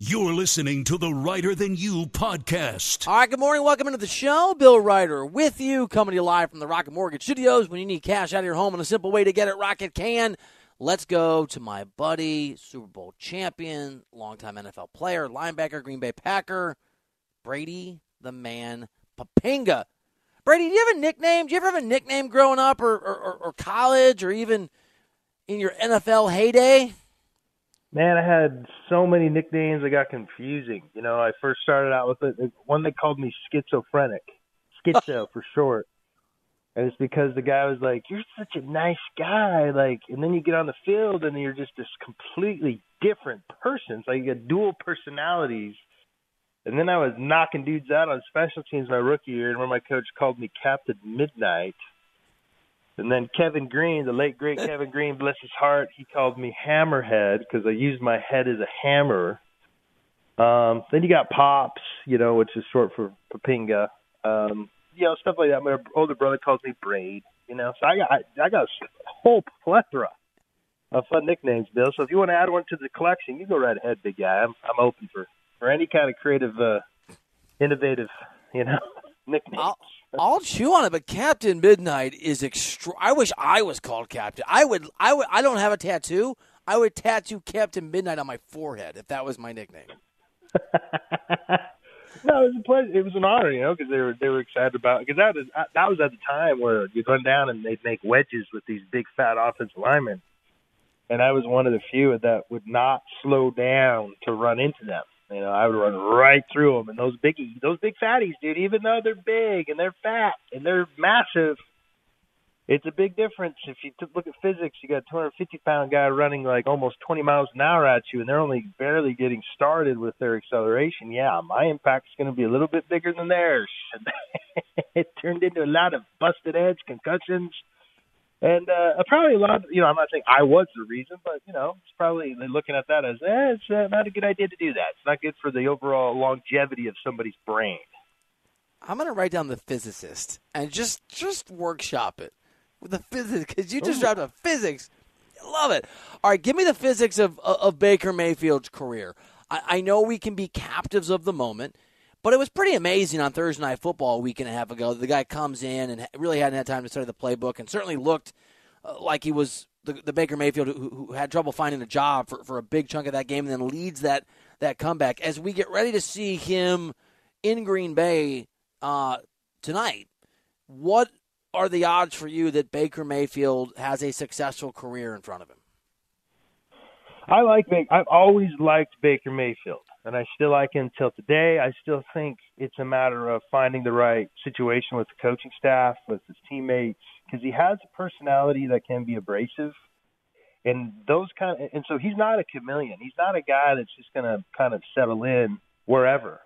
You're listening to the Reiter Than You podcast. All right, good morning. Welcome into the show. Bill Reiter with you, coming to you live from the Rocket Mortgage Studios. When you need cash out of your home and a simple way to get it, Rocket can. Let's go to my buddy, Super Bowl champion, longtime NFL player, linebacker, Green Bay Packer, Brady the Man Poppinga. Brady, do you have a nickname? Do you ever have a nickname growing up or, or, or college or even in your NFL heyday? Man, I had so many nicknames. I got confusing. You know, I first started out with it. One they called me schizophrenic, schizo for short. And it's because the guy was like, "You're such a nice guy," like, and then you get on the field and you're just this completely different person. It's like you got dual personalities. And then I was knocking dudes out on special teams my rookie year, and where my coach called me Captain Midnight. And then Kevin Greene, the late great Kevin Greene, bless his heart, he called me Hammerhead because I used my head as a hammer. Um, then you got Pops, you know, which is short for Poppinga. Um, you know, stuff like that. My older brother calls me Braid. You know, so I got I, I got a whole plethora of fun nicknames, Bill. So if you want to add one to the collection, you go right ahead, big guy. I'm I'm open for for any kind of creative, uh, innovative, you know, nicknames. I'll, I'll chew on it, but Captain Midnight is extra. I wish I was called Captain. I would. I would. I don't have a tattoo. I would tattoo Captain Midnight on my forehead if that was my nickname. no, it was a pleasure. It was an honor, you know, because they were they were excited about because that was that was at the time where you'd run down and they'd make wedges with these big fat offensive linemen, and I was one of the few that would not slow down to run into them. You know, I would run right through them, and those biggie, those big fatties, dude. Even though they're big and they're fat and they're massive, it's a big difference. If you look at physics, you got a 250 pound guy running like almost 20 miles an hour at you, and they're only barely getting started with their acceleration. Yeah, my impact's going to be a little bit bigger than theirs. it turned into a lot of busted heads, concussions, and uh, probably a lot. Of, you know, I'm not saying I was the reason, but you know, it's probably looking at that as eh, it's uh, not a good idea to do that. It's not good for the overall longevity of somebody's brain. I'm going to write down the physicist and just just workshop it with the physics because you just dropped a physics. Love it. All right, give me the physics of of Baker Mayfield's career. I, I know we can be captives of the moment. But it was pretty amazing on Thursday Night Football a week and a half ago. The guy comes in and really hadn't had time to study the playbook and certainly looked uh, like he was the, the Baker Mayfield who, who, had trouble finding a job for, for a big chunk of that game and then leads that, that comeback. As we get ready to see him in Green Bay uh, tonight, what are the odds for you that Baker Mayfield has a successful career in front of him? I like Baker. I've always liked Baker Mayfield and I still like him till today. I still think it's a matter of finding the right situation with the coaching staff, with his teammates, because he has a personality that can be abrasive, and those kind of, and so he's not a chameleon. He's not a guy that's just going to kind of settle in wherever.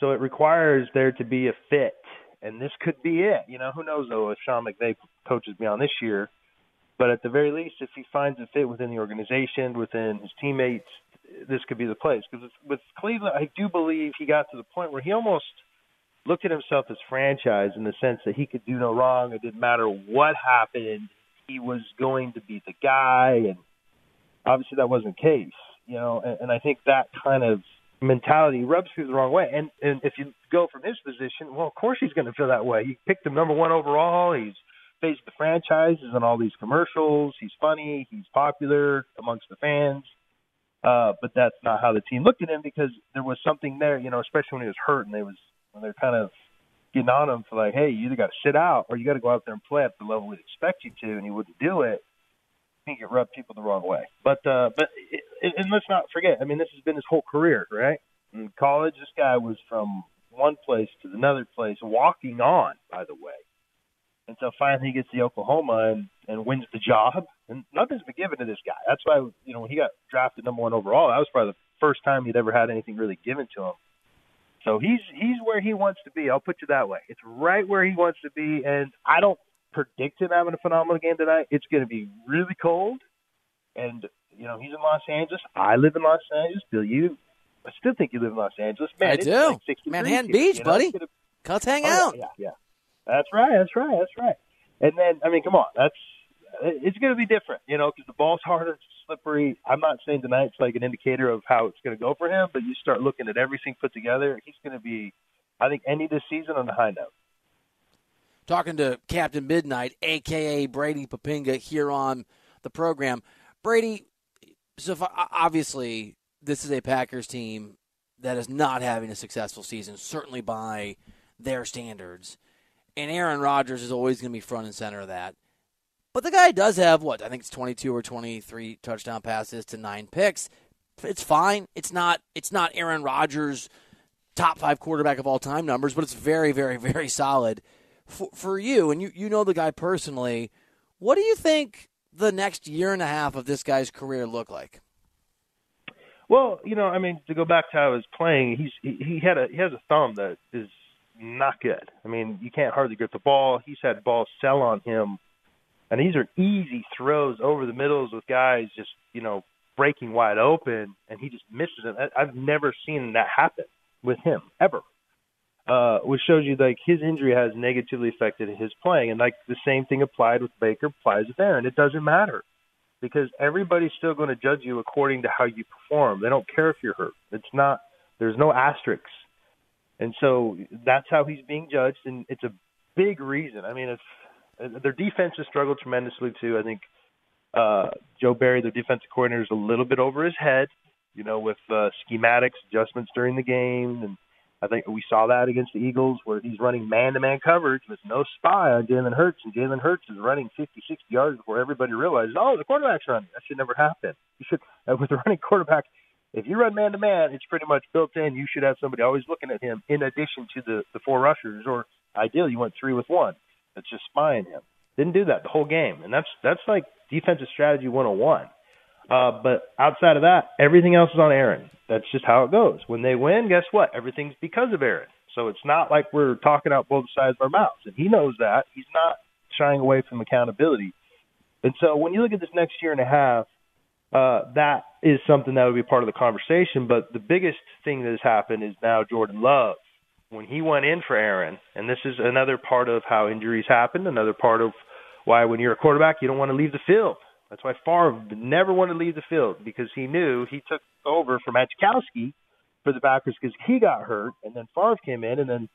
So it requires there to be a fit, and this could be it. You know, who knows though if Sean McVay coaches beyond this year. But at the very least, if he finds a fit within the organization, within his teammates, this could be the place. Because with Cleveland, I do believe he got to the point where he almost looked at himself as franchise in the sense that he could do no wrong. It didn't matter what happened. He was going to be the guy, and obviously that wasn't the case. You know, and, and I think that kind of mentality rubs through the wrong way. And and if you go from his position, well, of course he's going to feel that way. He picked him number one overall. He's faced the franchises and all these commercials. He's funny. He's popular amongst the fans. Uh, but that's not how the team looked at him because there was something there, you know, especially when he was hurt and they was when they're kind of getting on him for like, hey, you either got to sit out or you got to go out there and play at the level we'd expect you to, and he wouldn't do it. I think it rubbed people the wrong way. But uh, but it, and let's not forget. I mean, this has been his whole career, right? In college, this guy was from one place to another place, walking on. By the way, until finally he gets to Oklahoma and and wins the job. And nothing's been given to this guy. That's why you know when he got drafted number one overall, that was probably the first time he'd ever had anything really given to him. So he's he's where he wants to be. I'll put you that way. It's right where he wants to be, and I don't predict him having a phenomenal game tonight. It's going to be really cold, and you know he's in Los Angeles. I live in Los Angeles. Bill, you, I still think you live in Los Angeles. Man, I do. Like 60 Manhattan Beach, here, you know? buddy. Let's hang Oh, out. Yeah, yeah, yeah. That's right. That's right. That's right. And then, I mean, come on. That's it's going to be different, you know, because the ball's harder, slippery. I'm not saying tonight's like an indicator of how it's going to go for him, but you start looking at everything put together, he's going to be, I think, any this season on the high note. talking to Captain Midnight, aka Brady Poppinga, here on the program. Brady, so obviously this is a Packers team that is not having a successful season, certainly by their standards, and Aaron Rodgers is always going to be front and center of that. But the guy does have what I think it's 22 or 23 touchdown passes to nine picks. It's fine. It's not. It's not Aaron Rodgers top five quarterback of all time numbers, but it's very, very, very solid for, for you. And you, you know the guy personally. What do you think the next year and a half of this guy's career look like? Well, you know, I mean, to go back to how he was playing, he's he, he had a he has a thumb that is not good. I mean, you can't hardly grip the ball. He's had balls sell on him, and these are easy throws over the middles with guys just you know breaking wide open, and he just misses it. I've never seen that happen with him ever. Uh, which shows you like his injury has negatively affected his playing, and like the same thing applied with Baker applies with Aaron. It doesn't matter because everybody's still going to judge you according to how you perform. They don't care if you're hurt. It's not. There's no asterisks, and so that's how he's being judged, and it's a big reason. I mean, it's their defense has struggled tremendously too. I think uh, Joe Barry, their defensive coordinator, is a little bit over his head, you know, with uh, schematics adjustments during the game, and I think we saw that against the Eagles where he's running man-to-man coverage with no spy on Jalen Hurts, and Jalen Hurts is running 50, 60 yards before everybody realizes, oh, the quarterback's running. That should never happen. You should, uh, with a running quarterback, if you run man-to-man, it's pretty much built in. You should have somebody always looking at him in addition to the, the four rushers, or ideally you went three with one that's just spying him. Didn't do that the whole game, and that's that's like defensive strategy 101. Uh, but outside of that, everything else is on Aaron. That's just how it goes. When they win, guess what? Everything's because of Aaron. So it's not like we're talking out both sides of our mouths, and he knows that. He's not shying away from accountability. And so when you look at this next year and a half, uh, that is something that would be part of the conversation. But the biggest thing that has happened is now Jordan Love. When he went in for Aaron, and this is another part of how injuries happen, another part of why when you're a quarterback, you don't want to leave the field. That's why Favre never wanted to leave the field because he knew he took over from Majkowski for the Packers because he got hurt, and then Favre came in, and then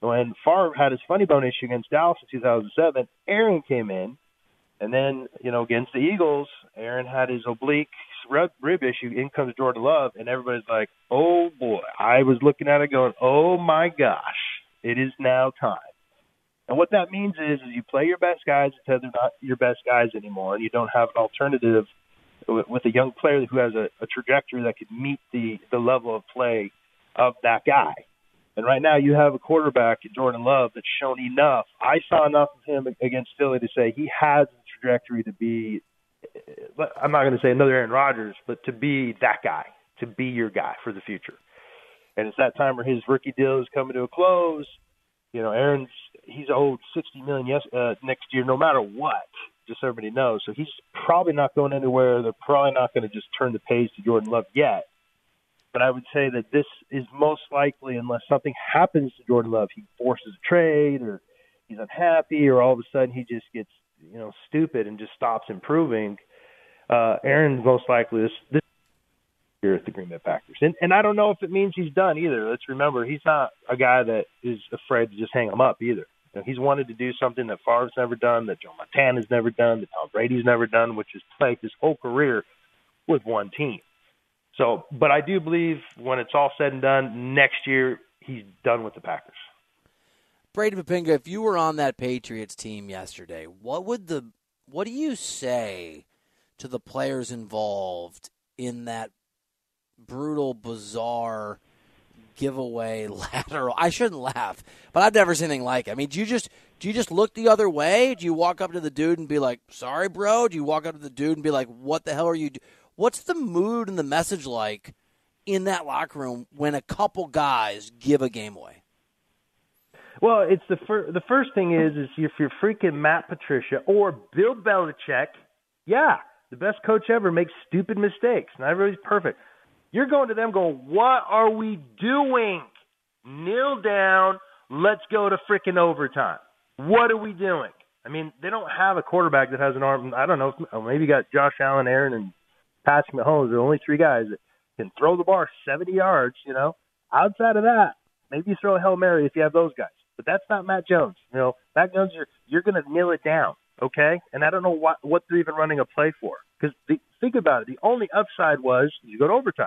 when Favre had his funny bone issue against Dallas in 2007, Aaron came in, and then you know against the Eagles, Aaron had his oblique rib, rib issue. In comes Jordan Love, and everybody's like, "Oh boy!" I was looking at it going, "Oh my gosh, it is now time." And what that means is, is you play your best guys until they're not your best guys anymore, and you don't have an alternative with with a young player who has a, a trajectory that could meet the the level of play of that guy. And right now, you have a quarterback, Jordan Love, that's shown enough. I saw enough of him against Philly to say he has the trajectory to be. I'm not going to say another Aaron Rodgers, but to be that guy, to be your guy for the future. And it's that time where his rookie deal is coming to a close. You know, Aaron's he's owed sixty million yes uh, next year, no matter what. Just so everybody knows. So he's probably not going anywhere. They're probably not going to just turn the page to Jordan Love yet. But I would say that this is most likely, unless something happens to Jordan Love, he forces a trade or he's unhappy, or all of a sudden he just gets you know stupid and just stops improving. Uh, Aaron's most likely this this year at the Green Bay Packers, and and I don't know if it means he's done either. Let's remember he's not a guy that is afraid to just hang him up either. You know, he's wanted to do something that Favre's never done, that Joe Montana's never done, that Tom Brady's never done, which is play his whole career with one team. So, but I do believe when it's all said and done, next year he's done with the Packers. Brady Poppinga, if you were on that Patriots team yesterday, what would the what do you say to the players involved in that brutal, bizarre giveaway lateral. I shouldn't laugh, but I've never seen anything like it. I mean, do you just do you just look the other way? Do you walk up to the dude and be like, "Sorry, bro"? Do you walk up to the dude and be like, "What the hell are you?" Do-? What's the mood and the message like in that locker room when a couple guys give a game away? Well, it's the fir- the first thing is is if you're freaking Matt Patricia or Bill Belichick, yeah, the best coach ever makes stupid mistakes. Not everybody's perfect. You're going to them going, what are we doing? Kneel down. Let's go to freaking overtime. What are we doing? I mean, they don't have a quarterback that has an arm. I don't know. Oh, maybe you got Josh Allen, Aaron, and Patrick Mahomes. They're only three guys that can throw the bar 70 yards. You know, outside of that, maybe you throw a hail mary if you have those guys. But that's not Mac Jones. You know, Mac Jones, you're you're going to kneel it down, okay? And I don't know what what they're even running a play for. Because think about it, the only upside was you go to overtime,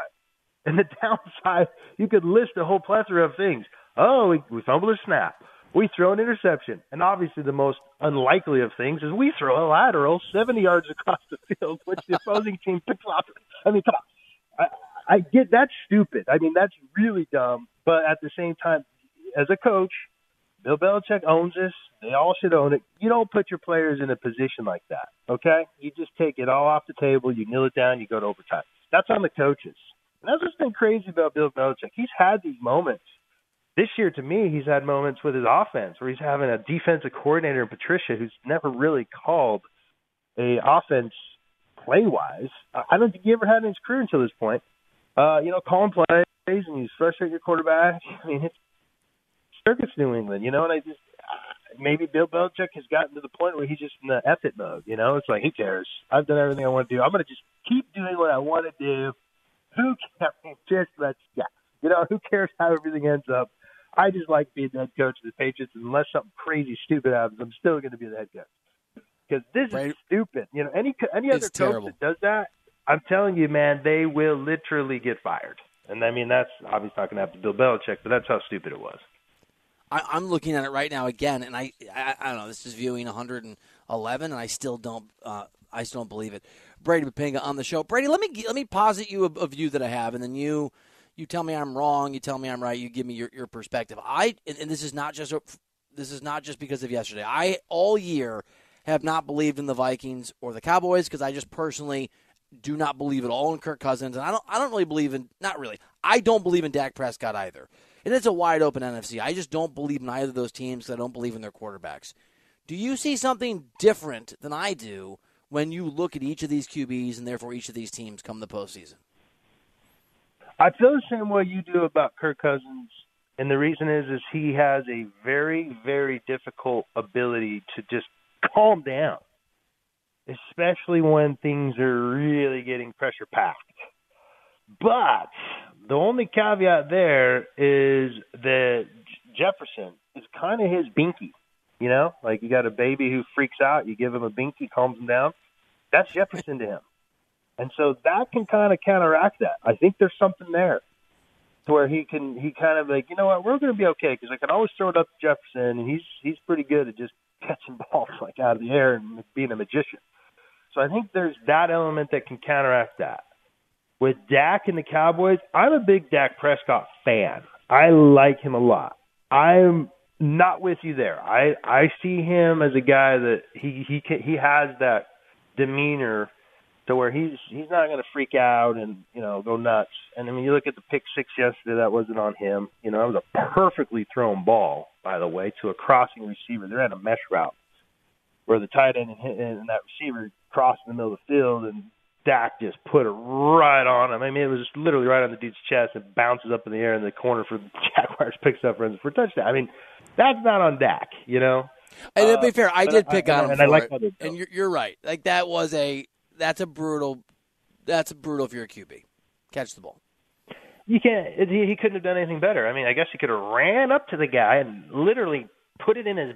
and the downside you could list a whole plethora of things. Oh, we, we fumble a snap, we throw an interception, and obviously the most unlikely of things is we throw a lateral 70 yards across the field, which the opposing team picks up. I mean, come on. I, I get that's stupid. I mean, that's really dumb. But at the same time, as a coach, Bill Belichick owns this. They all should own it. You don't put your players in a position like that, okay? You just take it all off the table. You kneel it down. You go to overtime. That's on the coaches. And that's what's been crazy about Bill Belichick. He's had these moments. This year, to me, he's had moments with his offense where he's having a defensive coordinator in Patricia who's never really called a offense play wise. I don't think he ever had in his career until this point. Uh, you know, calling plays and he's frustrating your quarterback. I mean, it's circus New England, you know, and I just maybe Bill Belichick has gotten to the point where he's just in the it mode, you know? It's like, who cares? I've done everything I want to do. I'm going to just keep doing what I want to do. Who cares? Just let's, yeah. You know, who cares how everything ends up? I just like being the head coach of the Patriots. Unless something crazy stupid happens, I'm still going to be the head coach. Because this right. is stupid. You know, any any other it's coach terrible. that does that, I'm telling you, man, they will literally get fired. And I mean, that's obviously not going to happen to Bill Belichick, but that's how stupid it was. I, am looking at it right now again, and I, I, I, don't know. This is viewing 111, and I still don't, uh, I still don't believe it. Brady Poppinga on the show. Brady, let me let me posit you a, a, view that I have, and then you, you tell me I'm wrong. You tell me I'm right. You give me your, your perspective. I, and, this is not just this is not just because of yesterday. I all year have not believed in the Vikings or the Cowboys because I just personally do not believe at all in Kirk Cousins, and I don't I don't really believe in not really. I don't believe in Dak Prescott either. And it's a wide open NFC. I just don't believe in either of those teams. I don't believe in their quarterbacks. Do you see something different than I do when you look at each of these QBs and therefore each of these teams come the postseason? I feel the same way you do about Kirk Cousins, and the reason is is he has a very very difficult ability to just calm down, especially when things are really getting pressure packed. But the only caveat there is that Jefferson is kind of his binky. You know, like you got a baby who freaks out, you give him a binky, calms him down. That's Jefferson to him. And so that can kind of counteract that. I think there's something there to where he can he kind of like you know what we're going to be okay because I can always throw it up to Jefferson and he's he's pretty good at just catching balls like out of the air and being a magician. So I think there's that element that can counteract that with Dak and the Cowboys, I'm a big Dak Prescott fan. I like him a lot. I'm not with you there. I I see him as a guy that he he can, he has that demeanor to where he's he's not going to freak out and you know go nuts. And I mean, you look at the pick six yesterday. That wasn't on him. You know, it was a perfectly thrown ball, by the way, to a crossing receiver. They're at a mesh route where the tight end and, and that receiver crossed in the middle of the field, and Dak just put it right on him. I mean, it was just literally right on the dude's chest and bounces up in the air in the corner for the Jaguars picks up runs for a touchdown. I mean, that's not on Dak, you know. And to be uh, fair, I did pick I, on him and I like it. And you're, you're right. Like that was a that's a brutal that's a brutal if you're a QB. Catch the ball. You can't. He, he couldn't have done anything better. I mean, I guess he could have ran up to the guy and literally put it in his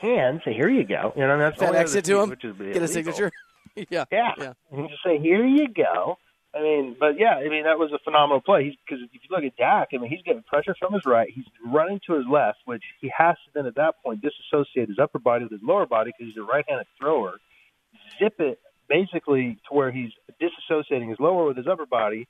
hand. Say, "Here you go." You know, that's that exit to him. Which is Get a signature. yeah, yeah, yeah. And just say, "Here you go." I mean, but yeah, I mean that was a phenomenal play. Because if you look at Dak, I mean he's getting pressure from his right. He's running to his left, which he has to then at that point disassociate his upper body with his lower body because he's a right-handed thrower. Zip it basically to where he's disassociating his lower with his upper body,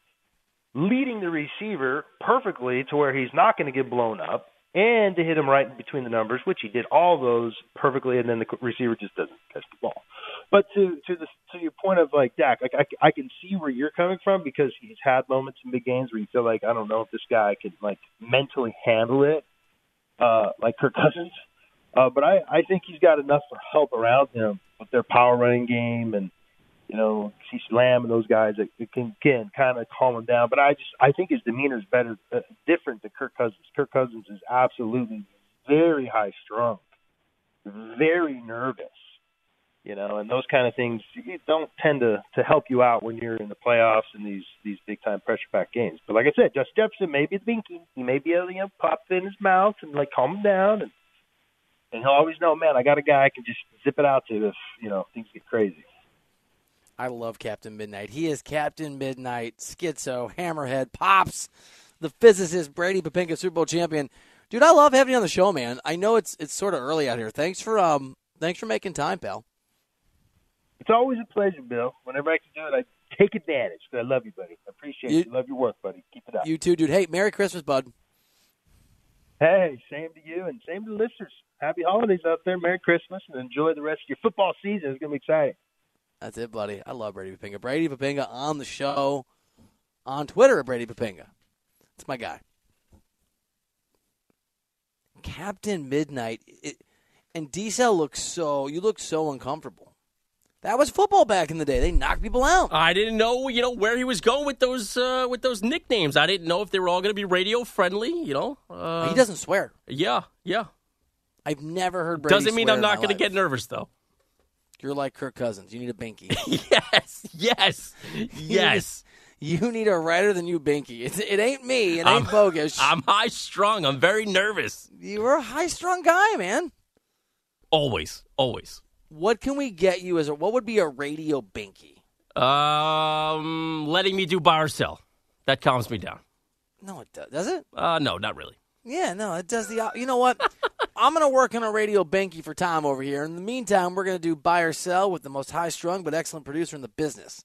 leading the receiver perfectly to where he's not going to get blown up, and to hit him right between the numbers, which he did all those perfectly, and then the receiver just doesn't catch the ball. But to to the to your point of like Dak, like I, I can see where you're coming from because he's had moments in big games where you feel like I don't know if this guy can like mentally handle it, uh, like Kirk Cousins. Uh, but I I think he's got enough help around him with their power running game and you know, CeeDee Lamb and those guys that can can kind of calm him down. But I just I think his demeanor is better, uh, different to Kirk Cousins. Kirk Cousins is absolutely very high strung, very nervous, you know, and those kind of things don't tend to to help you out when you're in the playoffs and these these big time pressure packed games. But like I said, Justin Jefferson may be thinking he may be able to you know, pop in his mouth and like calm him down and. And he'll always know, man, I got a guy I can just zip it out to if, you know, things get crazy. I love Captain Midnight. He is Captain Midnight, Schizo, Hammerhead, Pops, the physicist, Brady Poppinga, Super Bowl champion. Dude, I love having you on the show, man. I know it's it's sort of early out here. Thanks for um thanks for making time, pal. It's always a pleasure, Bill. Whenever I can do it, I take advantage. Because I love you, buddy. I appreciate you. you. Love your work, buddy. Keep it up. You too, dude. Hey, Merry Christmas, bud. Hey, same to you, and same to the listeners. Happy holidays out there. Merry Christmas, and enjoy the rest of your football season. It's going to be exciting. That's it, buddy. I love Brady Poppinga. Brady Poppinga on the show, on Twitter at Brady Poppinga. It's my guy. Captain Midnight. It, and D-Cell looks so, you look so uncomfortable. That was football back in the day. They knocked people out. I didn't know, you know, where he was going with those uh, with those nicknames. I didn't know if they were all going to be radio friendly. You know, uh, he doesn't swear. Yeah, yeah. I've never heard. Brady Doesn't mean I'm not going to get nervous though. You're like Kirk Cousins. You need a binky. yes, yes, yes. you need a Reiter than you binky. It's, it ain't me. It ain't I'm, bogus. I'm high strung. I'm very nervous. You're a high strung guy, man. Always, always. What can we get you as a? What would be a radio binky? Um, letting me do buy or sell. That calms me down. No, it does. Does it? Uh, no, not really. Yeah, no, it does the. You know what? I'm going to work on a radio banky for Tom over here. In the meantime, we're going to do buy or sell with the most high strung but excellent producer in the business.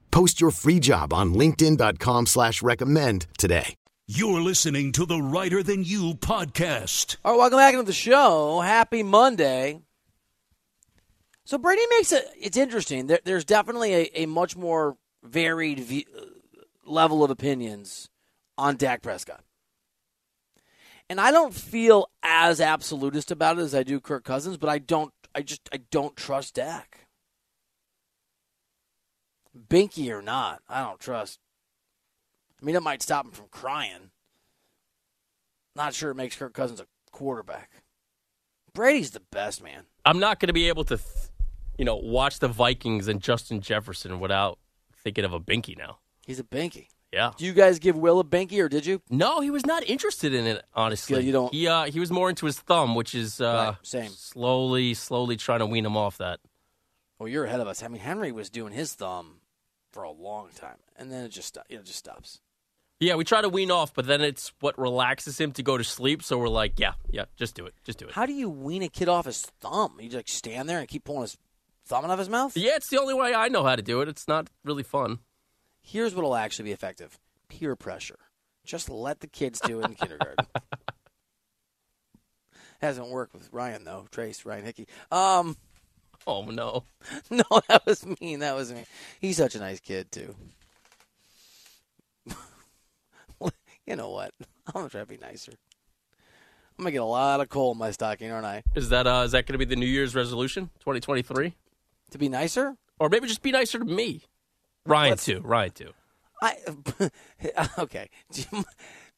Post your free job on LinkedIn.com slash recommend today. You're listening to the Reiter Than You podcast. All right, welcome back into the show. Happy Monday. So Brady makes it, it's interesting. There, there's definitely a, a much more varied view, uh, level of opinions on Dak Prescott. And I don't feel as absolutist about it as I do Kirk Cousins, but I don't I just I don't trust Dak. Binky or not, I don't trust. I mean, it might stop him from crying. Not sure it makes Kirk Cousins a quarterback. Brady's the best, man. I'm not going to be able to, you know, watch the Vikings and Justin Jefferson without thinking of a binky now. He's a binky. Yeah. Do you guys give Will a binky, or did you? No, he was not interested in it. Honestly, Yeah, you don't- He uh, he was more into his thumb, which is uh, Right, same. Slowly, slowly trying to wean him off that. Well, you're ahead of us. I mean, Henry was doing his thumb for a long time, and then it just sto- it just stops. Yeah, we try to wean off, but then it's what relaxes him to go to sleep. So we're like, yeah, yeah, just do it, just do it. How do you wean a kid off his thumb? You just like stand there and keep pulling his thumb out of his mouth? Yeah, it's the only way I know how to do it. It's not really fun. Here's what'll actually be effective: peer pressure. Just let the kids do it in kindergarten. Hasn't worked with Ryan though. Trace Ryan Hickey. Um, Oh no. no, that was mean. That was mean. He's such a nice kid too. you know what? I'm gonna try to be nicer. I'm gonna get a lot of coal in my stocking, aren't I? Is that uh, is that going to be the New Year's resolution, 2023, To be nicer? or maybe just be nicer to me? Ryan Let's- too. Ryan too. I okay.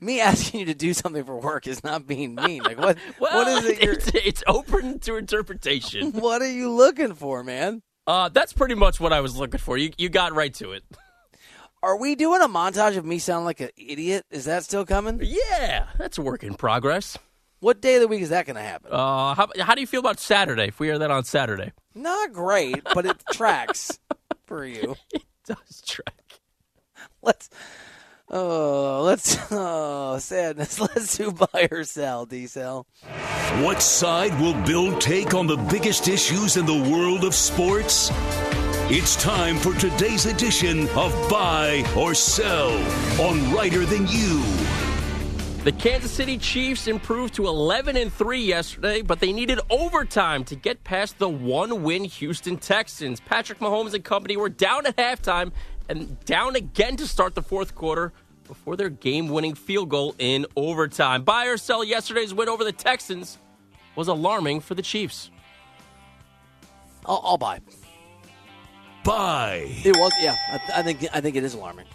Me asking you to do something for work is not being mean. Like what? Well, what is it? You're, It's, it's open to interpretation. what are you looking for, man? Uh, that's pretty much what I was looking for. You you got right to it. Are we doing a montage of me sounding like an idiot? Is that still coming? Yeah, that's a work in progress. What day of the week is that going to happen? Uh, how, how do you feel about Saturday? If we hear that on Saturday, Not great, but it tracks for you. it does track. Let's. Oh, let's. Oh, sadness. Let's do buy or sell, D cell. What side will Bill take on the biggest issues in the world of sports? It's time for today's edition of Buy or Sell on Reiter Than You. The Kansas City Chiefs improved to 11 and 3 yesterday, but they needed overtime to get past the one-win Houston Texans. Patrick Mahomes and company were down at halftime and down again to start the fourth quarter before their game-winning field goal in overtime. Buy or sell yesterday's win over the Texans was alarming for the Chiefs. I'll, I'll buy. Buy. It was, yeah. I, th- I think. I think it is alarming.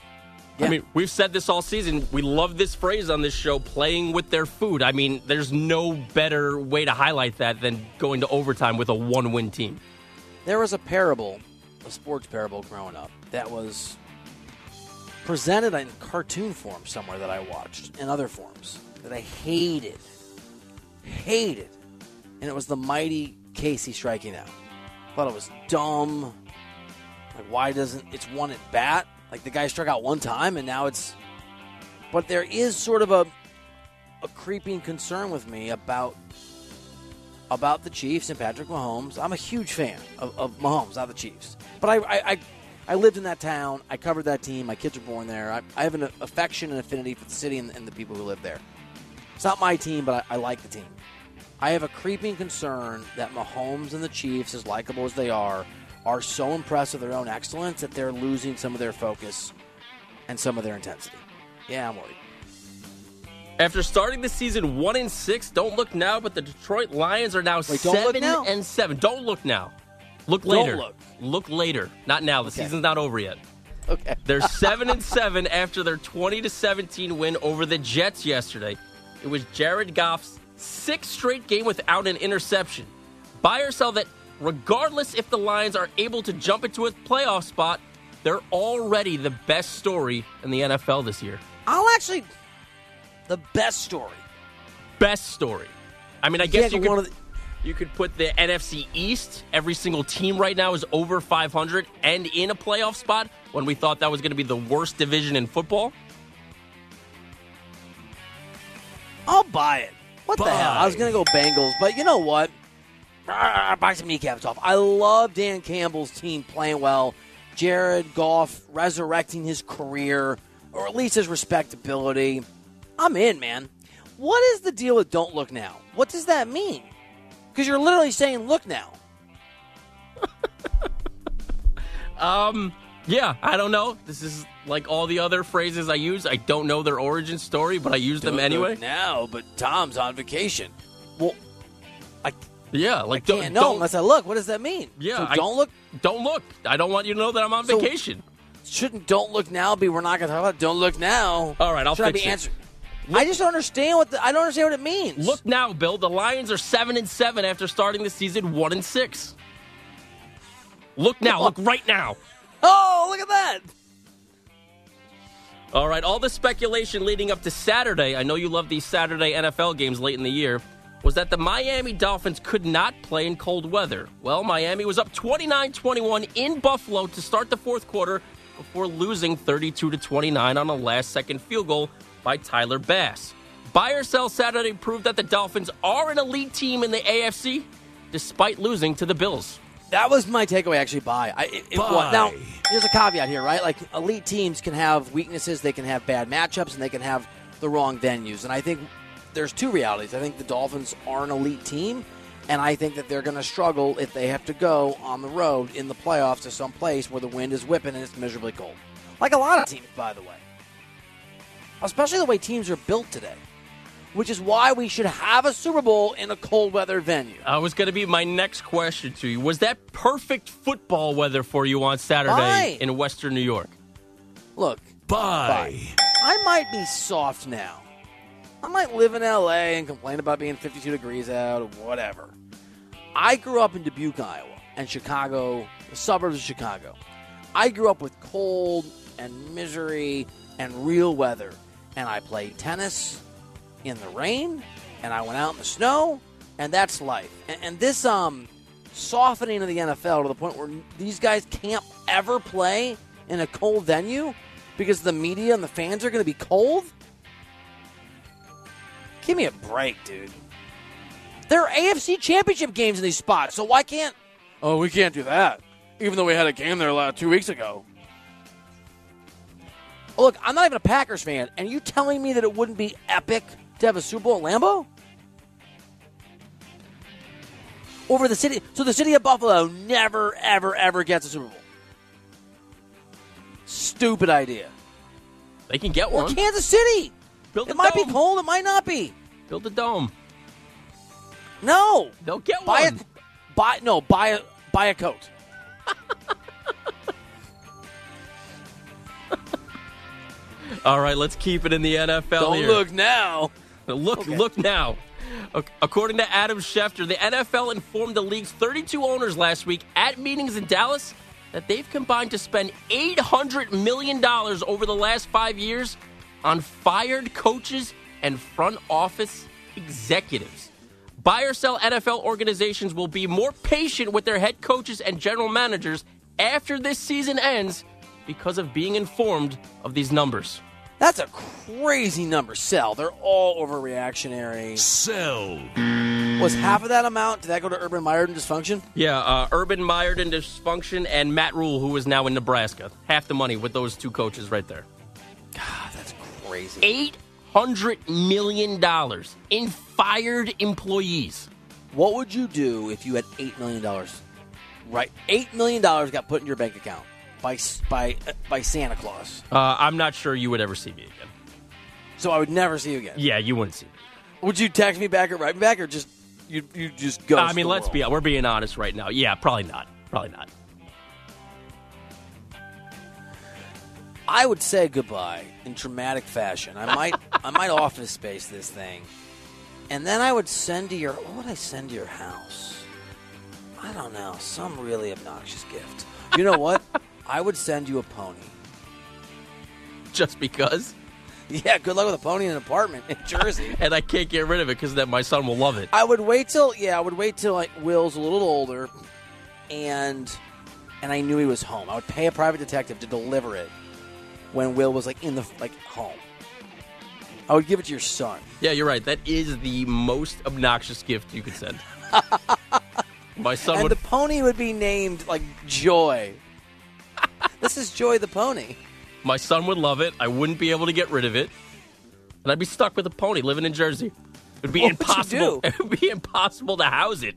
Yeah. I mean, we've said this all season. We love this phrase on this show, playing with their food. I mean, there's no better way to highlight that than going to overtime with a one-win team. There was a parable, a sports parable growing up that was presented in cartoon form somewhere that I watched in other forms that I hated. Hated. And it was the mighty Casey striking out. Thought it was dumb. Like, why doesn't it's one at bat? Like, the guy struck out one time and now it's. But there is sort of a, a creeping concern with me about about the Chiefs and Patrick Mahomes. I'm a huge fan of, of Mahomes, not the Chiefs. But I, I, I, I lived in that town. I covered that team. My kids were born there. I, I have an affection and affinity for the city and, and the people who live there. It's not my team, but I, I like the team. I have a creeping concern that Mahomes and the Chiefs, as likable as they are, are so impressed with their own excellence that they're losing some of their focus and some of their intensity. Yeah, I'm worried. After starting the season one and six, don't look now, but the Detroit Lions are now Wait, seven now? and seven. Don't look now. Look Don't later. look. Look later. Not now. The Okay. season's not over yet. Okay. They're seven and seven after their twenty to seventeen win over the Jets yesterday. It was Jared Goff's sixth straight game without an interception. Buy or sell that regardless if the Lions are able to jump into a playoff spot, they're already the best story in the NFL this year. I'll actually. The best story. Best story. I mean, I guess Yeah, you could, the- you could put the NFC East. Every single team right now is over 500 and in a playoff spot when we thought that was going to be the worst division in football. I'll buy it. What the hell? I was going to go Bengals, but you know what? Buy some kneecaps off. I love Dan Campbell's team playing well. Jared Goff resurrecting his career, or at least his respectability. I'm in, man. What is the deal with don't look now? What does that mean? Because you're literally saying look now. Um, yeah, I don't know. This is like all the other phrases I use. I don't know their origin story, but I use them Don't anyway. look now, but Tom's on vacation. Well, I Yeah, like can't don't know don't, unless I look. What does that mean? Yeah, So I- don't look. don't look. I don't want you to know that I'm on So- vacation. shouldn't don't look now be we're not going to talk about don't look now. All right, I'll Should I be it. answer- I just don't understand what the, I don't understand what it means. Look now, Bill. The Lions are seven and seven after starting the season one and six. Look now. Look right now. Oh, look at that. All right, all the speculation leading up to Saturday, I know you love these Saturday NFL games late in the year, was that the Miami Dolphins could not play in cold weather. Well, Miami was up 29 21 in Buffalo to start the fourth quarter before losing 32 29 on a last second field goal by Tyler Bass. Buy or sell Saturday proved that the Dolphins are an elite team in the AFC despite losing to the Bills. That was my takeaway. Actually, buy. I, it, it, Buy. now, there's a caveat here, right? Like elite teams can have weaknesses, they can have bad matchups, and they can have the wrong venues. And I think there's two realities. I think the Dolphins are an elite team, and I think that they're going to struggle if they have to go on the road in the playoffs to some place where the wind is whipping and it's miserably cold. Like a lot of teams, by the way. Especially the way teams are built today. Which is why we should have a Super Bowl in a cold weather venue. Uh, I was going to be my next question to you. Was that perfect football weather for you on Saturday Why? in Western New York? Look, Buy. I might be soft now. I might live in LA and complain about being 52 degrees out or whatever. I grew up in Dubuque, Iowa, and Chicago, the suburbs of Chicago. I grew up with cold and misery and real weather. And I played tennis in the rain, and I went out in the snow, and that's life. And, and this um, softening of the NFL to the point where these guys can't ever play in a cold venue because the media and the fans are going to be cold? Give me a break, dude. There are AFC championship games in these spots, so why can't. Oh, we can't do that. Even though we had a game there two weeks ago. Look, I'm not even a Packers fan, and you telling me that it wouldn't be epic to have a Super Bowl at Lambeau? Over the city. So the city of Buffalo never, ever, ever gets a Super Bowl. Stupid idea. They can get Or one. Kansas City. Build It might be cold, it might not be. Build a dome. No. They'll get Buy one. a buy no, buy a buy a coat. All right, let's keep it in the NFL Don't here. look now. Look, Okay. look now. According to Adam Schefter, the NFL informed the league's 32 owners last week at meetings in Dallas that they've combined to spend $800 million over the last five years on fired coaches and front office executives. Buy or sell NFL organizations will be more patient with their head coaches and general managers after this season ends because of being informed of these numbers. That's a crazy number. Sell. They're all overreactionary. Sell. Was half of that amount? Did that go to Urban Meyer and dysfunction? Yeah, uh, Urban Meyer and dysfunction and Matt Rhule, who is now in Nebraska. Half the money with those two coaches right there. God, that's crazy. Eight hundred million dollars in fired employees. What would you do if you had eight million dollars? Right, eight million dollars got put in your bank account by by by Santa Claus. Uh, I'm not sure you would ever see me again. So I would never see you again. Yeah, you wouldn't see me. Would you text me back or write me back or just you you just go? I mean, let's be we're being honest right now. Yeah, probably not. Probably not. I would say goodbye in dramatic fashion. I might I might office space this thing, and then I would send to your what would I send to your house? I don't know, some really obnoxious gift. You know what? I would send you a pony. Just because, Yeah, good luck with a pony in an apartment in Jersey. and I can't get rid of it because then my son will love it. I would wait till yeah, I would wait till like Will's a little older, and and I knew he was home. I would pay a private detective to deliver it when Will was like in the like home. I would give it to your son. Yeah, you're right. That is the most obnoxious gift you could send. my son and would the pony would be named like Joy. This is Joy the pony. My son would love it. I wouldn't be able to get rid of it. And I'd be stuck with a pony living in Jersey. It would be What would you impossible. It would be impossible to house it.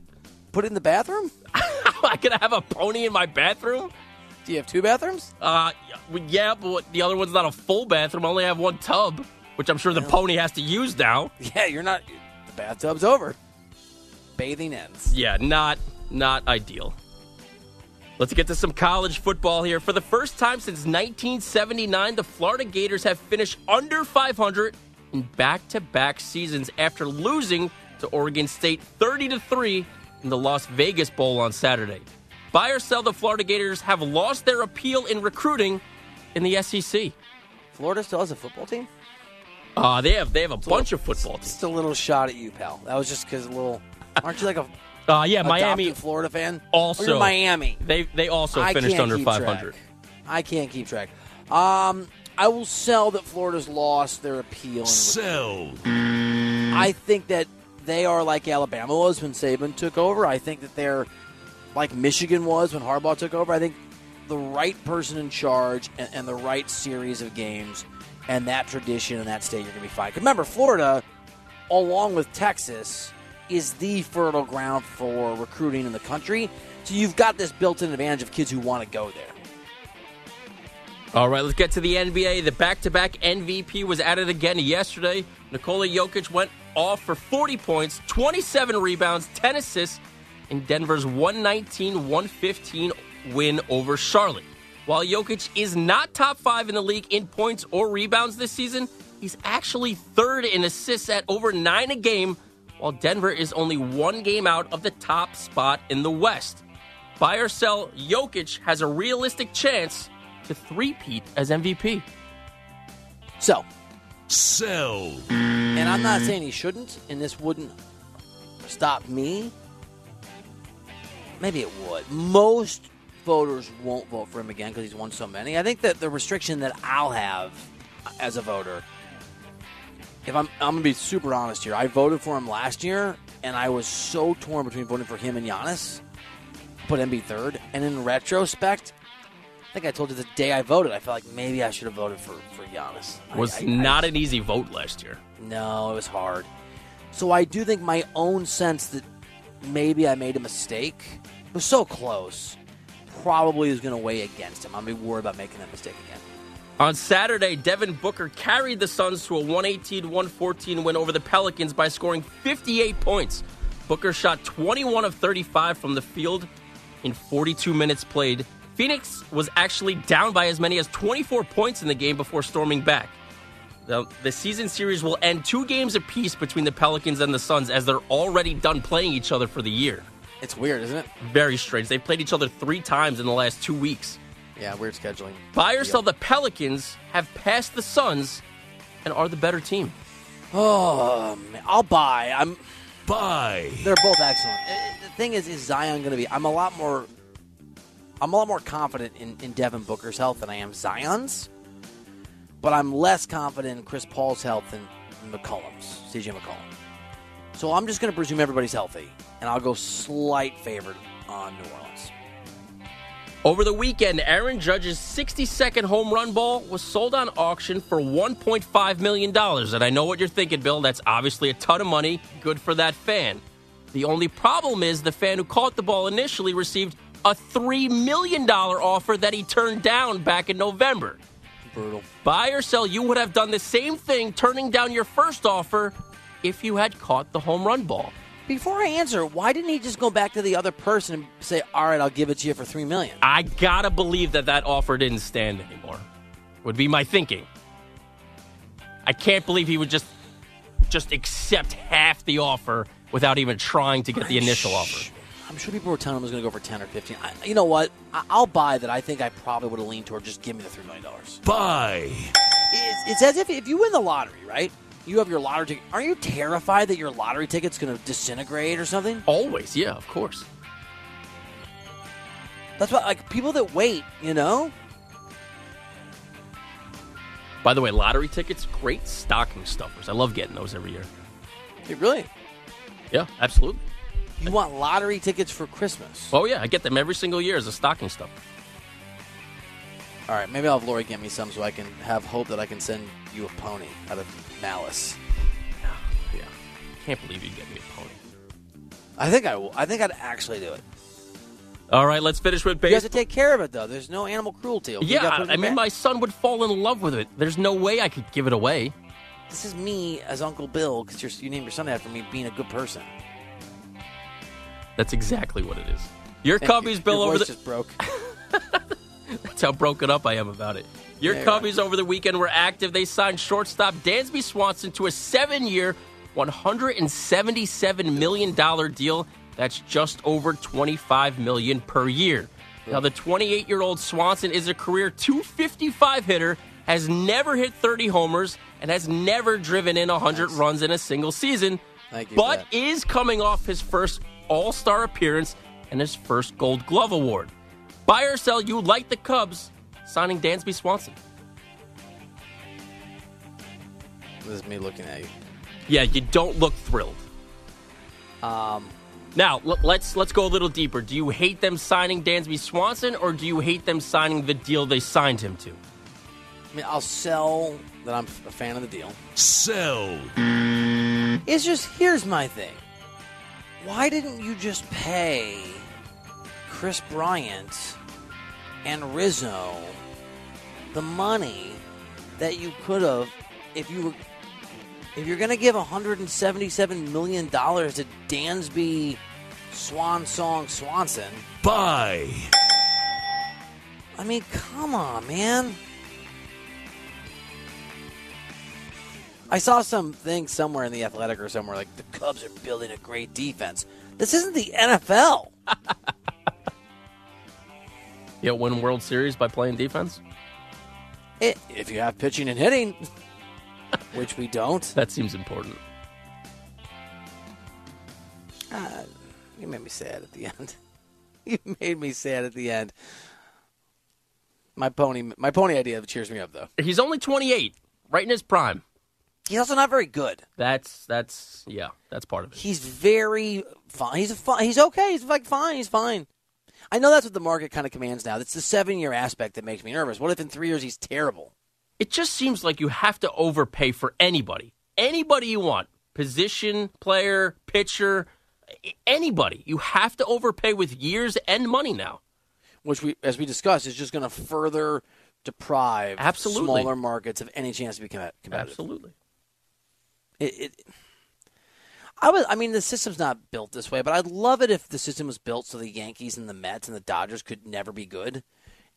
Put it in the bathroom. I gonna have a pony in my bathroom? Do you have two bathrooms? Uh, yeah, but the other one's not a full bathroom. I only have one tub, which I'm sure the pony has to use now. Yeah, you're not. The bathtub's over. Bathing ends. Yeah, not not ideal. Let's get to some college football here. For the first time since 1979, the Florida Gators have finished under 500 in back-to-back seasons after losing to Oregon State 30 to 3 in the Las Vegas Bowl on Saturday. Buy or sell, the Florida Gators have lost their appeal in recruiting in the SEC. Florida still has a football team. Uh, they have they have a bunch of football teams. Just a little shot at you, pal. That was just because a little. Aren't you like a Uh, yeah, adopted Miami Florida fan? also Or Miami. They they also I finished can't under 500. track. I can't keep track. Um, I will sell that Florida's lost their appeal. and Sell. I think that they are like Alabama was when Saban took over. I think that they're like Michigan was when Harbaugh took over. I think the right person in charge and, and the right series of games and that tradition in that state, you're going to be fine. 'Cause remember, Florida, along with Texas, is the fertile ground for recruiting in the country. So you've got this built-in advantage of kids who want to go there. All right, let's get to the NBA. The back-to-back MVP was added again yesterday. Nikola Jokic went off for 40 points, 27 rebounds, 10 assists in Denver's 119-115 win over Charlotte. While Jokic is not top five in the league in points or rebounds this season, he's actually third in assists at over nine a game, while Denver is only one game out of the top spot in the West. Buy or sell, Jokic has a realistic chance to three-peat as MVP. So, Sell. and I'm not saying he shouldn't, and this wouldn't stop me. Maybe it would. Most voters won't vote for him again because he's won so many. I think that the restriction that I'll have as a voter, if I'm, I'm going to be super honest here, I voted for him last year, and I was so torn between voting for him and Giannis. Put Embiid third, and in retrospect, I think I told you the day I voted, I felt like maybe I should have voted for for Giannis. I- Was I- I not an easy vote last year. no, it was hard. So I do think my own sense that maybe I made a mistake it was so close. Probably is going to weigh against him. I'm gonna be worried about making that mistake again. On Saturday, Devin Booker carried the Suns to a 118 114 win over the Pelicans by scoring 58 points. Booker shot 21 of 35 from the field in 42 minutes played. Phoenix was actually down by as many as 24 points in the game before storming back. The, the season series will end two games apiece between the Pelicans and the Suns as they're already done playing each other for the year. It's weird, isn't it? Very strange. They've played each other three times in the last two weeks. Yeah, weird scheduling. Buy or sell, the Pelicans have passed the Suns and are the better team. Oh, man. I'll buy. I'm. Buy. They're both excellent. Uh, The thing is, is Zion going to be? I'm a lot more. I'm a lot more confident in, in Devin Booker's health than I am Zion's, but I'm less confident in Chris Paul's health than McCollum's, CJ McCollum. So I'm just going to presume everybody's healthy, and I'll go slight favorite on New Orleans. Over the weekend, Aaron Judge's 62nd home run ball was sold on auction for $1.5 million. And I know what you're thinking, Bill. That's obviously a ton of money. Good for that fan. The only problem is the fan who caught the ball initially received a $3 million offer that he turned down back in November. Brutal. Buy or sell, you would have done the same thing turning down your first offer if you had caught the home run ball. Before I answer, why didn't he just go back to the other person and say, "All right, I'll give it to you for three million? I gotta believe that that offer didn't stand anymore. Would be my thinking. I can't believe he would just just accept half the offer without even trying to get the initial offer. I'm sure people were telling him it was going to go for ten or fifteen. I, you know what? I, I'll buy that. I think I probably would have leaned toward just give me the three million dollars. Buy. It's, it's as if if you win the lottery, right? You have your lottery ticket. Are you terrified that your lottery ticket's going to disintegrate or something? Always, yeah, of course. That's what like people that wait, you know. By the way, lottery tickets, great stocking stuffers. I love getting those every year. You really? Yeah, absolutely. You want lottery tickets for Christmas? Oh yeah, I get them every single year as a stocking stuffer. All right, maybe I'll have Lori get me some so I can have hope that I can send you a pony out of malice. Yeah, can't believe you get me a pony. I think I will. I think I'd actually do it. All right, let's finish with You have to take care of it though. There's no animal cruelty. You Yeah, gotta put it in I mean, my son would fall in love with it. There's no way I could give it away. This is me as Uncle Bill because you named your son after me being a good person. That's exactly what it is. Your Thank you. Cubbies, Bill, Your over voice the. just broke. That's how broken up I am about it. Your Yeah, Cubbies over the weekend were active. They signed shortstop Dansby Swanson to a seven-year, $177 million deal. That's just over 25 million per year. Now, the 28-year-old Swanson is a career 255 hitter has never hit 30 homers, and has never driven in 100 Nice. runs in a single season, but is coming off his first All Star appearance and his first Gold Glove award. Buy or sell, you like the Cubs signing Dansby Swanson. this is me looking at you. Yeah, you don't look thrilled. Um, Now l- let's let's go a little deeper. Do you hate them signing Dansby Swanson, or do you hate them signing the deal they signed him to? I mean, I'll sell that I'm a fan of the deal. Sell. It's just here's my thing. Why didn't you just pay Kris Bryant and Rizzo the money that you could have if you were if you're going to give 177 million dollars to Dansby Swan Song Swanson? Buy. I mean, come on, man. I saw something somewhere in the Athletic or somewhere like the Cubs are building a great defense. This isn't the NFL. You'll win World Series by playing defense. It, if you have pitching and hitting, which we don't, That seems important. uh, you made me sad at the end. you made me sad at the end. My pony, my pony idea cheers me up though. He's only 28, right in his prime. He's also not very good. That's that's yeah, that's part of it. He's very fine. He's a fine. He's okay. He's like fine. He's fine. I know that's what the market kind of commands now. It's the seven year aspect that makes me nervous. What if in three years he's terrible? It just seems like you have to overpay for anybody. Anybody you want. Position, player, pitcher, anybody. You have to overpay with years and money now. Which we, as we discussed, is just going to further deprive Absolutely. smaller markets of any chance to become competitive. Absolutely. It, it, I was. I mean, the system's not built this way, but I'd love it if the system was built so the Yankees and the Mets and the Dodgers could never be good,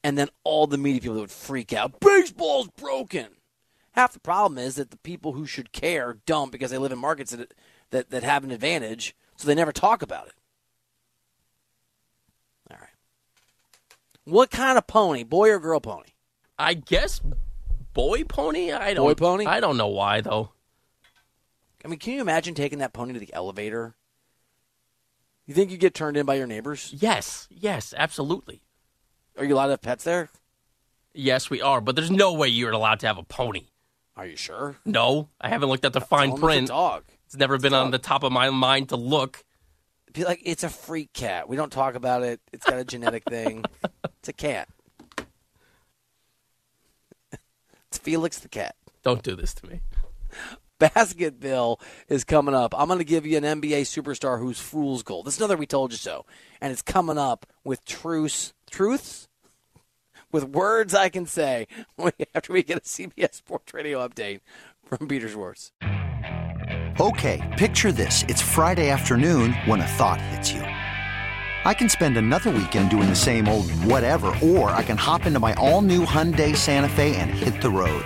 and then all the media people would freak out. Baseball's broken. Half the problem is that the people who should care don't because they live in markets that that, that have an advantage, so they never talk about it. All right. What kind of pony, boy or girl pony? I guess boy pony? I don't Boy pony? I don't know why though. I mean, can you imagine taking that pony to the elevator? You think you get turned in by your neighbors? Yes, yes, absolutely. Are you allowed to have pets there? Yes, we are, but there's no way you're allowed to have a pony. Are you sure? No, I haven't looked at the fine 'em it's print. dog. It's never been on the top of my mind to look. Be like, it's a freak cat. We don't talk about it. It's got a genetic thing. It's a cat. It's Felix the cat. Don't do this to me. Basket Bill is coming up. I'm going to give you an NBA superstar who's fool's gold. This is another We Told You So. And it's coming up with truths, truths? With words I can say after we get a CBS Sports Radio update from Peter Schwartz. Okay, picture this. It's Friday afternoon when a thought hits you. I can spend another weekend doing the same old whatever, or I can hop into my all new Hyundai Santa Fe and hit the road.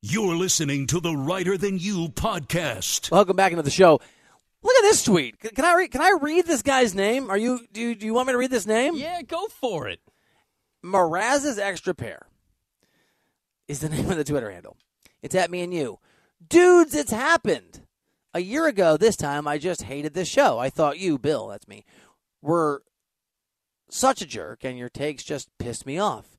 You're listening to the Reiter Than You podcast. Welcome back into the show. Look at this tweet. Can I read? Can I read this guy's name? Are you? Do you, do you want me to read this name? Yeah, go for it. Mraz's extra pair is the name of the Twitter handle. It's at me and you, dudes. It's happened. A year ago, this time, I just hated this show. I thought you, Bill, that's me, were such a jerk, and your takes just pissed me off.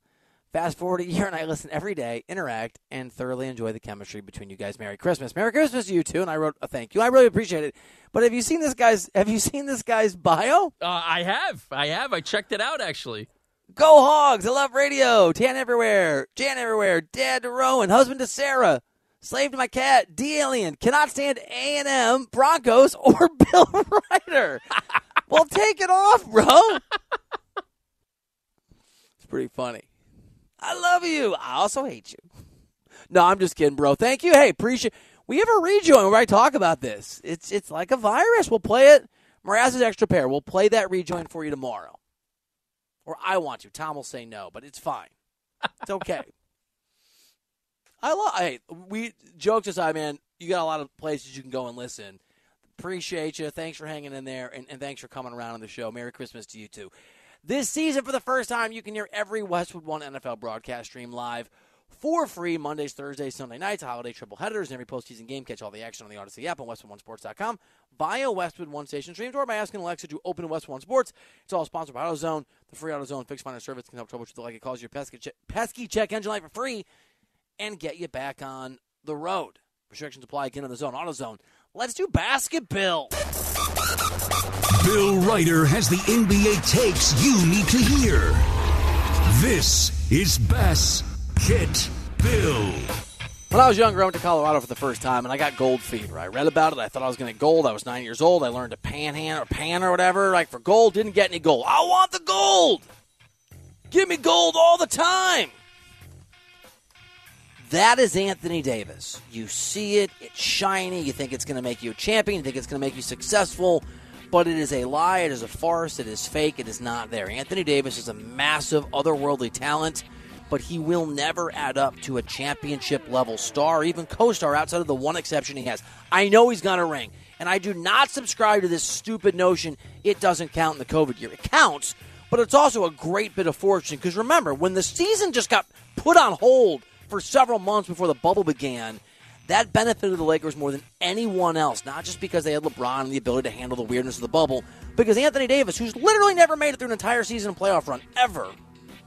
Fast forward a year, and I listen every day, interact, and thoroughly enjoy the chemistry between you guys. Merry Christmas, Merry Christmas to you too. And I wrote a thank you. I really appreciate it. But have you seen this guy's? Have you seen this guy's bio? Uh, I have. I have. I checked it out actually. Go Hogs! I love radio. Tan everywhere. Jan everywhere. Dad to Rowan. Husband to Sarah. Slave to my cat. D alien. Cannot stand A and M, Broncos, or Bill Reiter. well, take it off, bro. it's pretty funny. I love you. I also hate you. No, I'm just kidding, bro. Thank you. Hey, appreciate. We have a rejoin where I talk about this. It's it's like a virus. We'll play it. Mraz's extra pair. We'll play that rejoin for you tomorrow. Or I want to. Tom will say no, but it's fine. It's okay. I love. Hey, we jokes aside, man. You got a lot of places you can go and listen. Appreciate you. Thanks for hanging in there, and, and thanks for coming around on the show. Merry Christmas to you too. This season, for the first time, you can hear every Westwood One NFL broadcast stream live for free Mondays, Thursdays, Sunday nights, holiday triple headers, and every postseason game. Catch all the action on the Audacy app on WestwoodOneSports.com via Westwood One Station streams or by asking Alexa to open Westwood One Sports. It's all sponsored by AutoZone. The free AutoZone fix finder service can help troubleshoot the like it calls your pesky, che- pesky check engine light for free and get you back on the road. Restrictions apply again on the zone. AutoZone. Let's do basketball. Bill Reiter has the NBA takes you need to hear. This is Bass Get Bill. When I was younger, I went to Colorado for the first time, and I got gold fever. I read about it. I thought I was going to get gold. I was nine years old. I learned to panhandle or pan or whatever, like for gold. Didn't get any gold. I want the gold. Give me gold all the time. That is Anthony Davis. You see it, it's shiny. You think it's going to make you a champion. You think it's going to make you successful, but it is a lie. It is a farce. It is fake. It is not there. Anthony Davis is a massive, otherworldly talent, but he will never add up to a championship level star, even co star, outside of the one exception he has. I know he's got a ring, and I do not subscribe to this stupid notion it doesn't count in the COVID year. It counts, but it's also a great bit of fortune because remember, when the season just got put on hold for several months before the bubble began, that benefited the Lakers more than anyone else, not just because they had LeBron and the ability to handle the weirdness of the bubble, because Anthony Davis, who's literally never made it through an entire season playoff run, ever,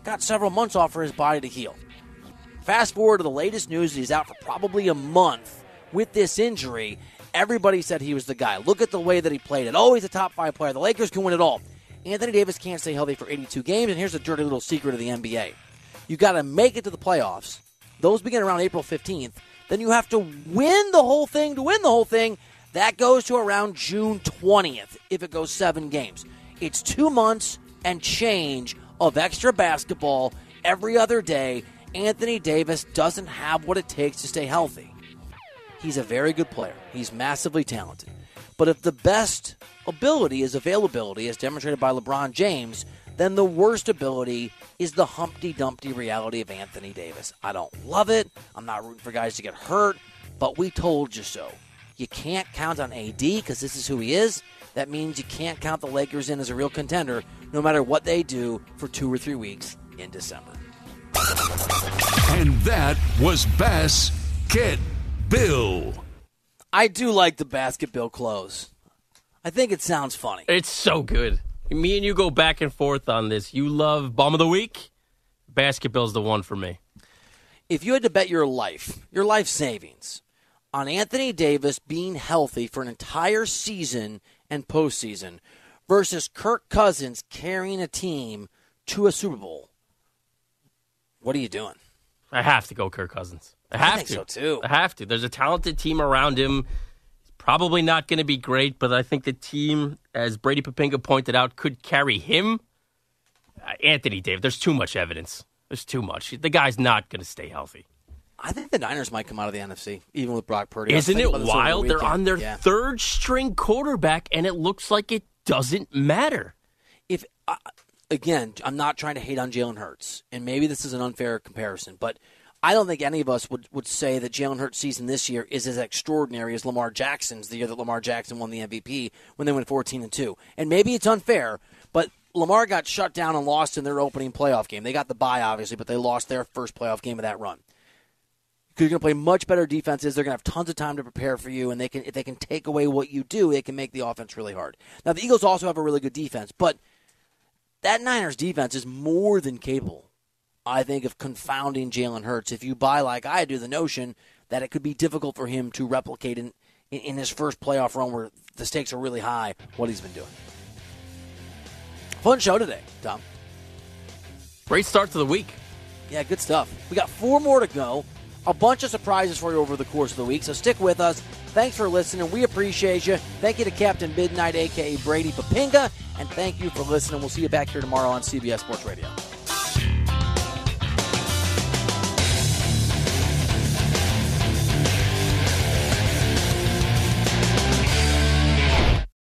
got several months off for his body to heal. Fast forward to the latest news, he's out for probably a month with this injury. Everybody said he was the guy. Look at the way that he played it. He's a top five player. The Lakers can win it all. Anthony Davis can't stay healthy for 82 games, and here's a dirty little secret of the NBA. You got to make it to the playoffs. Those begin around April 15th. Then you have to win the whole thing to win the whole thing. That goes to around June 20th if it goes seven games. It's two months and change of extra basketball every other day. Anthony Davis doesn't have what it takes to stay healthy. He's a very good player, he's massively talented. But if the best ability is availability, as demonstrated by LeBron James, then the worst ability is the Humpty Dumpty reality of Anthony Davis. I don't love it. I'm not rooting for guys to get hurt, but we told you so. You can't count on AD because this is who he is. That means you can't count the Lakers in as a real contender no matter what they do for two or three weeks in December. And that was Bass Get Bill. I do like the basketball clothes. I think it sounds funny. It's so good. Me and you go back and forth on this. You love bomb of the Week. Basketball's the one for me. If you had to bet your life, your life savings, on Anthony Davis being healthy for an entire season and postseason versus Kirk Cousins carrying a team to a Super Bowl, what are you doing? I have to go Kirk Cousins. I I have think to. so, too. I have to. There's a talented team around him. Probably not going to be great, but I think the team, as Brady Poppinga pointed out, could carry him Anthony Davis. There's too much evidence. There's too much. The guy's not going to stay healthy. I think the Niners might come out of the NFC, even with Brock Purdy. Isn't it wild? The They're on their yeah. third string quarterback, and it looks like it doesn't matter. If uh, again, I'm not trying to hate on Jalen Hurts, and maybe this is an unfair comparison, but I don't think any of us would, would say that Jalen Hurts' season this year is as extraordinary as Lamar Jackson's the year that Lamar Jackson won the MVP when they went 14 and two. And maybe it's unfair, but Lamar got shut down and lost in their opening playoff game. They got the bye, obviously, but they lost their first playoff game of that run because you're going to play much better defenses. They're going to have tons of time to prepare for you, and they can if they can take away what you do, they can make the offense really hard. Now the Eagles also have a really good defense, but that Niners defense is more than capable, I think, of confounding Jalen Hurts. If you buy like I do the notion that it could be difficult for him to replicate in, in, in his first playoff run where the stakes are really high, what he's been doing. Fun show today, Tom. Great start to the week. Yeah, good stuff. We got four more to go a bunch of surprises for you over the course of the week. So stick with us. Thanks for listening. We appreciate you. Thank you to Captain Midnight, aka Brady Poppinga, and thank you for listening. We'll see you back here tomorrow on CBS Sports Radio.